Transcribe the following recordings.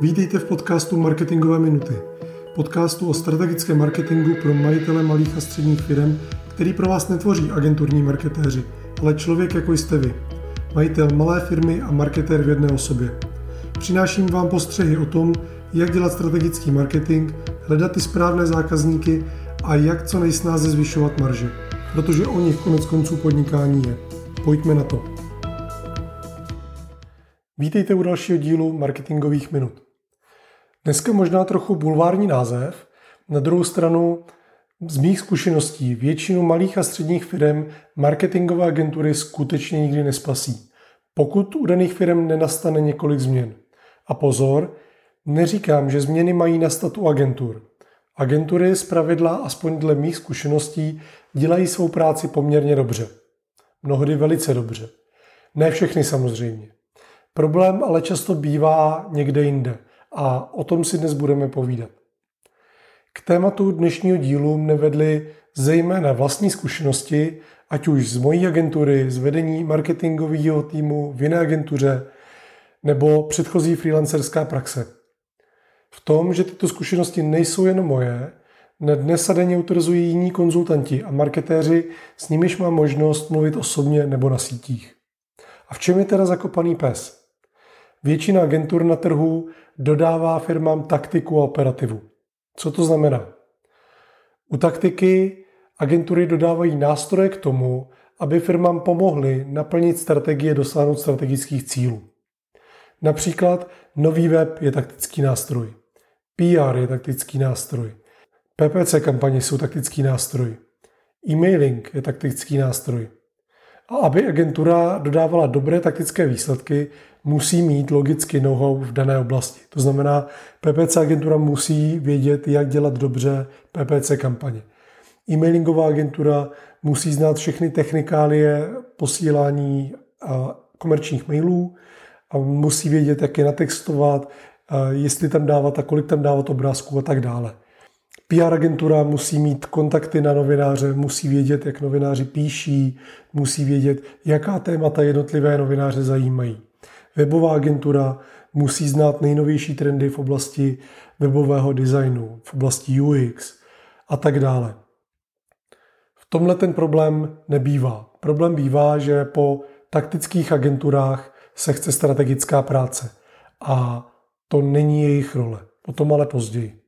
Vítejte v podcastu Marketingové minuty. Podcastu o strategickém marketingu pro majitele malých a středních firm, který pro vás netvoří agenturní marketéři, ale člověk jako jste vy. Majitel malé firmy a marketér v jedné osobě. Přináším vám postřehy o tom, jak dělat strategický marketing, hledat ty správné zákazníky a jak co nejsnáze zvyšovat marže. Protože o nich konec konců podnikání je. Pojďme na to. Vítejte u dalšího dílu marketingových minut. Dneska možná trochu bulvární název, na druhou stranu z mých zkušeností většinu malých a středních firm marketingové agentury skutečně nikdy nespasí, pokud u daných firm nenastane několik změn. A pozor, neříkám, že změny mají nastat u agentur. Agentury z pravidla, aspoň dle mých zkušeností, dělají svou práci poměrně dobře. Mnohdy velice dobře. Ne všechny samozřejmě. Problém ale často bývá někde jinde a o tom si dnes budeme povídat. K tématu dnešního dílu mne vedly zejména vlastní zkušenosti, ať už z mojí agentury, z vedení marketingového týmu v jiné agentuře, nebo předchozí freelancerská praxe. V tom, že tyto zkušenosti nejsou jen moje, na dnes a denně utvrzují jiní konzultanti a marketéři, s nimiž mám možnost mluvit osobně nebo na sítích. A v čem je teda zakopaný pes? Většina agentur na trhu dodává firmám taktiku a operativu. Co to znamená? U taktiky agentury dodávají nástroje k tomu, aby firmám pomohly naplnit strategie dosáhnout strategických cílů. Například nový web je taktický nástroj, PR je taktický nástroj, PPC kampaně jsou taktický nástroj, e-mailing je taktický nástroj. A aby agentura dodávala dobré taktické výsledky, musí mít logicky know-how v dané oblasti. To znamená, PPC agentura musí vědět, jak dělat dobře PPC kampaně. E-mailingová agentura musí znát všechny technikálie posílání komerčních mailů a musí vědět, jak je natextovat, jestli tam dávat a kolik tam dávat obrázků a tak dále. PR agentura musí mít kontakty na novináře, musí vědět, jak novináři píší, musí vědět, jaká témata jednotlivé novináře zajímají. Webová agentura musí znát nejnovější trendy v oblasti webového designu, v oblasti UX a tak dále. V tomhle ten problém nebývá. Problém bývá, že po taktických agenturách se chce strategická práce a to není jejich role. O tom ale později.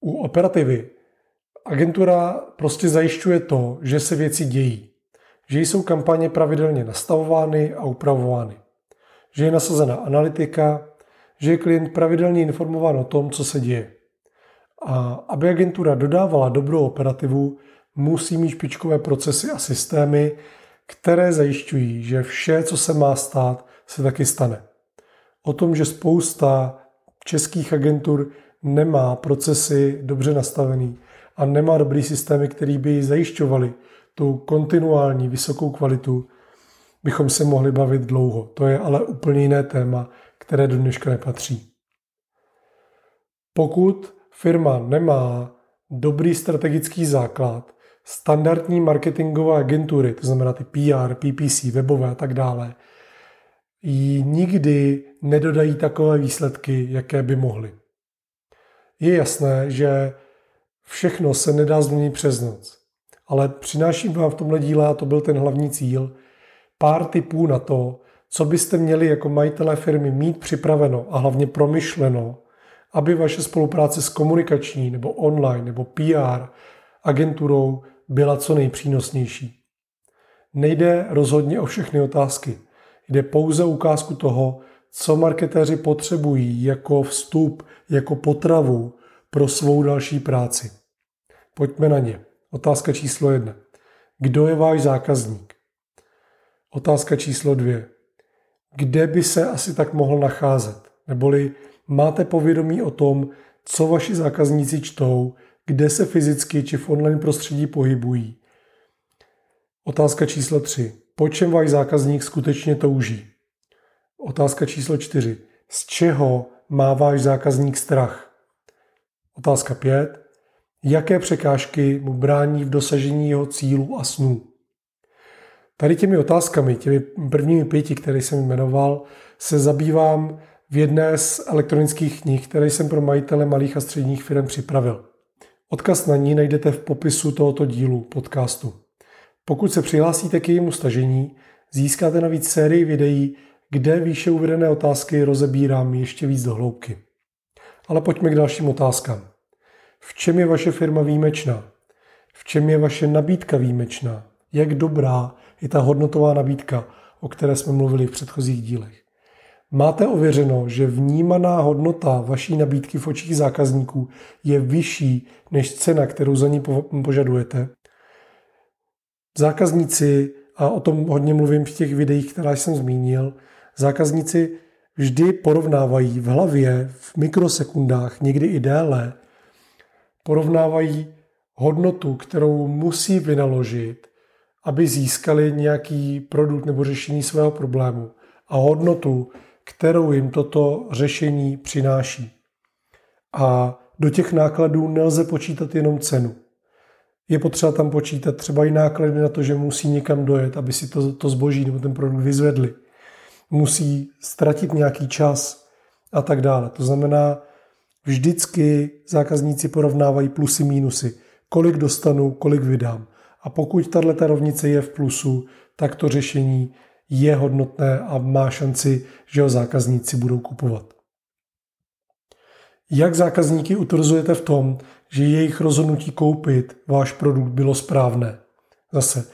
U operativy agentura prostě zajišťuje to, že se věci dějí, že jsou kampaně pravidelně nastavovány a upravovány že je nasazena analytika, že je klient pravidelně informován o tom, co se děje. A aby agentura dodávala dobrou operativu, musí mít špičkové procesy a systémy, které zajišťují, že vše, co se má stát, se taky stane. O tom, že spousta českých agentur nemá procesy dobře nastavený a nemá dobrý systémy, který by zajišťovali tu kontinuální vysokou kvalitu, bychom se mohli bavit dlouho. To je ale úplně jiné téma, které do dneška nepatří. Pokud firma nemá dobrý strategický základ, standardní marketingové agentury, to znamená ty PR, PPC, webové a tak dále, jí nikdy nedodají takové výsledky, jaké by mohly. Je jasné, že všechno se nedá změnit přes noc, ale přináším vám v tomhle díle, a to byl ten hlavní cíl, pár tipů na to, co byste měli jako majitelé firmy mít připraveno a hlavně promyšleno, aby vaše spolupráce s komunikační nebo online nebo PR agenturou byla co nejpřínosnější. Nejde rozhodně o všechny otázky. Jde pouze o ukázku toho, co marketéři potřebují jako vstup, jako potravu pro svou další práci. Pojďme na ně. Otázka číslo jedna. Kdo je váš zákazník? Otázka číslo dvě. Kde by se asi tak mohl nacházet? Neboli máte povědomí o tom, co vaši zákazníci čtou, kde se fyzicky či v online prostředí pohybují? Otázka číslo tři. Po čem váš zákazník skutečně touží? Otázka číslo čtyři. Z čeho má váš zákazník strach? Otázka pět. Jaké překážky mu brání v dosažení jeho cílů a snů? Tady těmi otázkami, těmi prvními pěti, které jsem jmenoval, se zabývám v jedné z elektronických knih, které jsem pro majitele malých a středních firm připravil. Odkaz na ní najdete v popisu tohoto dílu podcastu. Pokud se přihlásíte k jejímu stažení, získáte navíc sérii videí, kde výše uvedené otázky rozebírám ještě víc do hloubky. Ale pojďme k dalším otázkám. V čem je vaše firma výjimečná? V čem je vaše nabídka výjimečná? Jak dobrá je ta hodnotová nabídka, o které jsme mluvili v předchozích dílech? Máte ověřeno, že vnímaná hodnota vaší nabídky v očích zákazníků je vyšší než cena, kterou za ní požadujete? Zákazníci, a o tom hodně mluvím v těch videích, která jsem zmínil, zákazníci vždy porovnávají v hlavě, v mikrosekundách, někdy i déle, porovnávají hodnotu, kterou musí vynaložit, aby získali nějaký produkt nebo řešení svého problému a hodnotu, kterou jim toto řešení přináší. A do těch nákladů nelze počítat jenom cenu. Je potřeba tam počítat třeba i náklady na to, že musí někam dojet, aby si to, to zboží nebo ten produkt vyzvedli. Musí ztratit nějaký čas a tak dále. To znamená, vždycky zákazníci porovnávají plusy, mínusy. Kolik dostanu, kolik vydám. A pokud tato rovnice je v plusu, tak to řešení je hodnotné a má šanci, že ho zákazníci budou kupovat. Jak zákazníky utvrzujete v tom, že jejich rozhodnutí koupit váš produkt bylo správné? Zase,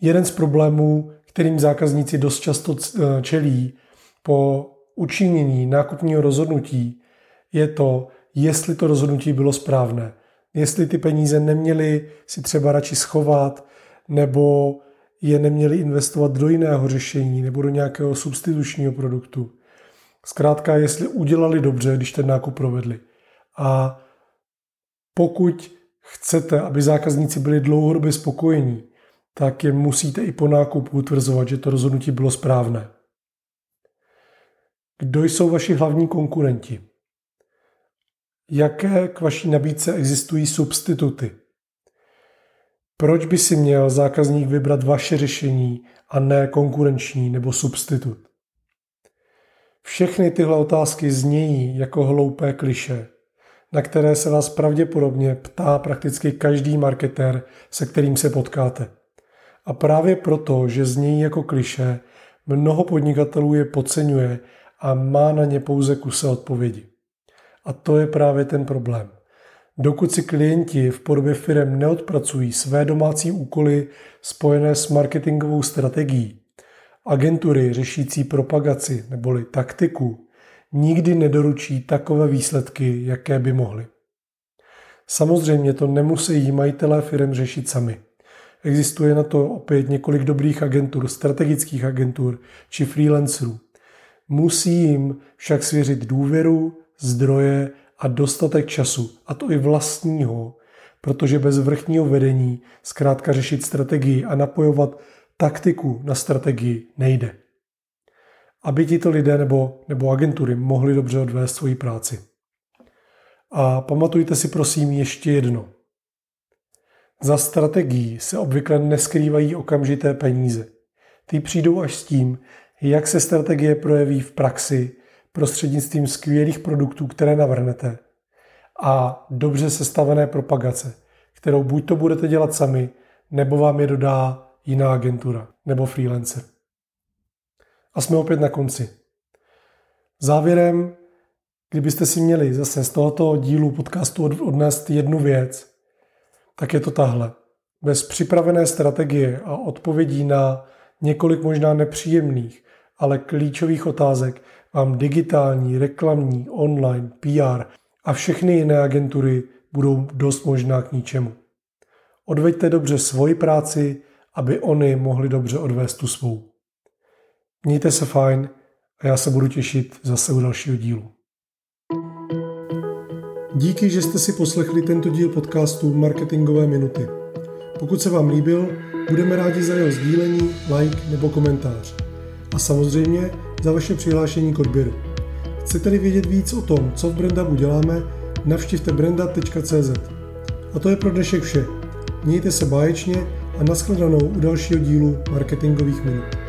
jeden z problémů, kterým zákazníci dost často čelí po učinění nákupního rozhodnutí, je to, jestli to rozhodnutí bylo správné. Jestli ty peníze neměli si třeba radši schovat, nebo je neměli investovat do jiného řešení nebo do nějakého substitučního produktu. Zkrátka, jestli udělali dobře, když ten nákup provedli. A pokud chcete, aby zákazníci byli dlouhodobě spokojení, tak je musíte i po nákupu utvrzovat, že to rozhodnutí bylo správné. Kdo jsou vaši hlavní konkurenti? Jaké k vaší nabídce existují substituty? Proč by si měl zákazník vybrat vaše řešení a ne konkurenční nebo substitut? Všechny tyhle otázky znějí jako hloupé kliše, na které se vás pravděpodobně ptá prakticky každý marketér, se kterým se potkáte. A právě proto, že znějí jako kliše, mnoho podnikatelů je podceňuje a má na ně pouze kuse odpovědi. A to je právě ten problém. Dokud si klienti v podobě firm neodpracují své domácí úkoly spojené s marketingovou strategií, agentury řešící propagaci neboli taktiku, nikdy nedoručí takové výsledky, jaké by mohly. Samozřejmě to nemusí majitelé firm řešit sami. Existuje na to opět několik dobrých agentur, strategických agentur či freelancerů. Musí jim však svěřit důvěru, zdroje a dostatek času, a to i vlastního, protože bez vrchního vedení zkrátka řešit strategii a napojovat taktiku na strategii nejde. Aby tito lidé nebo, nebo agentury mohli dobře odvést svoji práci. A pamatujte si prosím ještě jedno. Za strategií se obvykle neskrývají okamžité peníze. Ty přijdou až s tím, jak se strategie projeví v praxi prostřednictvím skvělých produktů, které navrhnete a dobře sestavené propagace, kterou buď to budete dělat sami, nebo vám je dodá jiná agentura nebo freelancer. A jsme opět na konci. Závěrem, kdybyste si měli zase z tohoto dílu podcastu odnést jednu věc, tak je to tahle. Bez připravené strategie a odpovědí na několik možná nepříjemných, ale klíčových otázek vám digitální, reklamní, online, PR a všechny jiné agentury budou dost možná k ničemu. Odveďte dobře svoji práci, aby oni mohli dobře odvést tu svou. Mějte se fajn a já se budu těšit zase u dalšího dílu. Díky, že jste si poslechli tento díl podcastu Marketingové minuty. Pokud se vám líbil, budeme rádi za jeho sdílení, like nebo komentář. A samozřejmě za vaše přihlášení k odběru. Chcete-li vědět víc o tom, co v Brandabu děláme, navštivte brenda.cz. A to je pro dnešek vše. Mějte se báječně a nashledanou u dalšího dílu marketingových minut.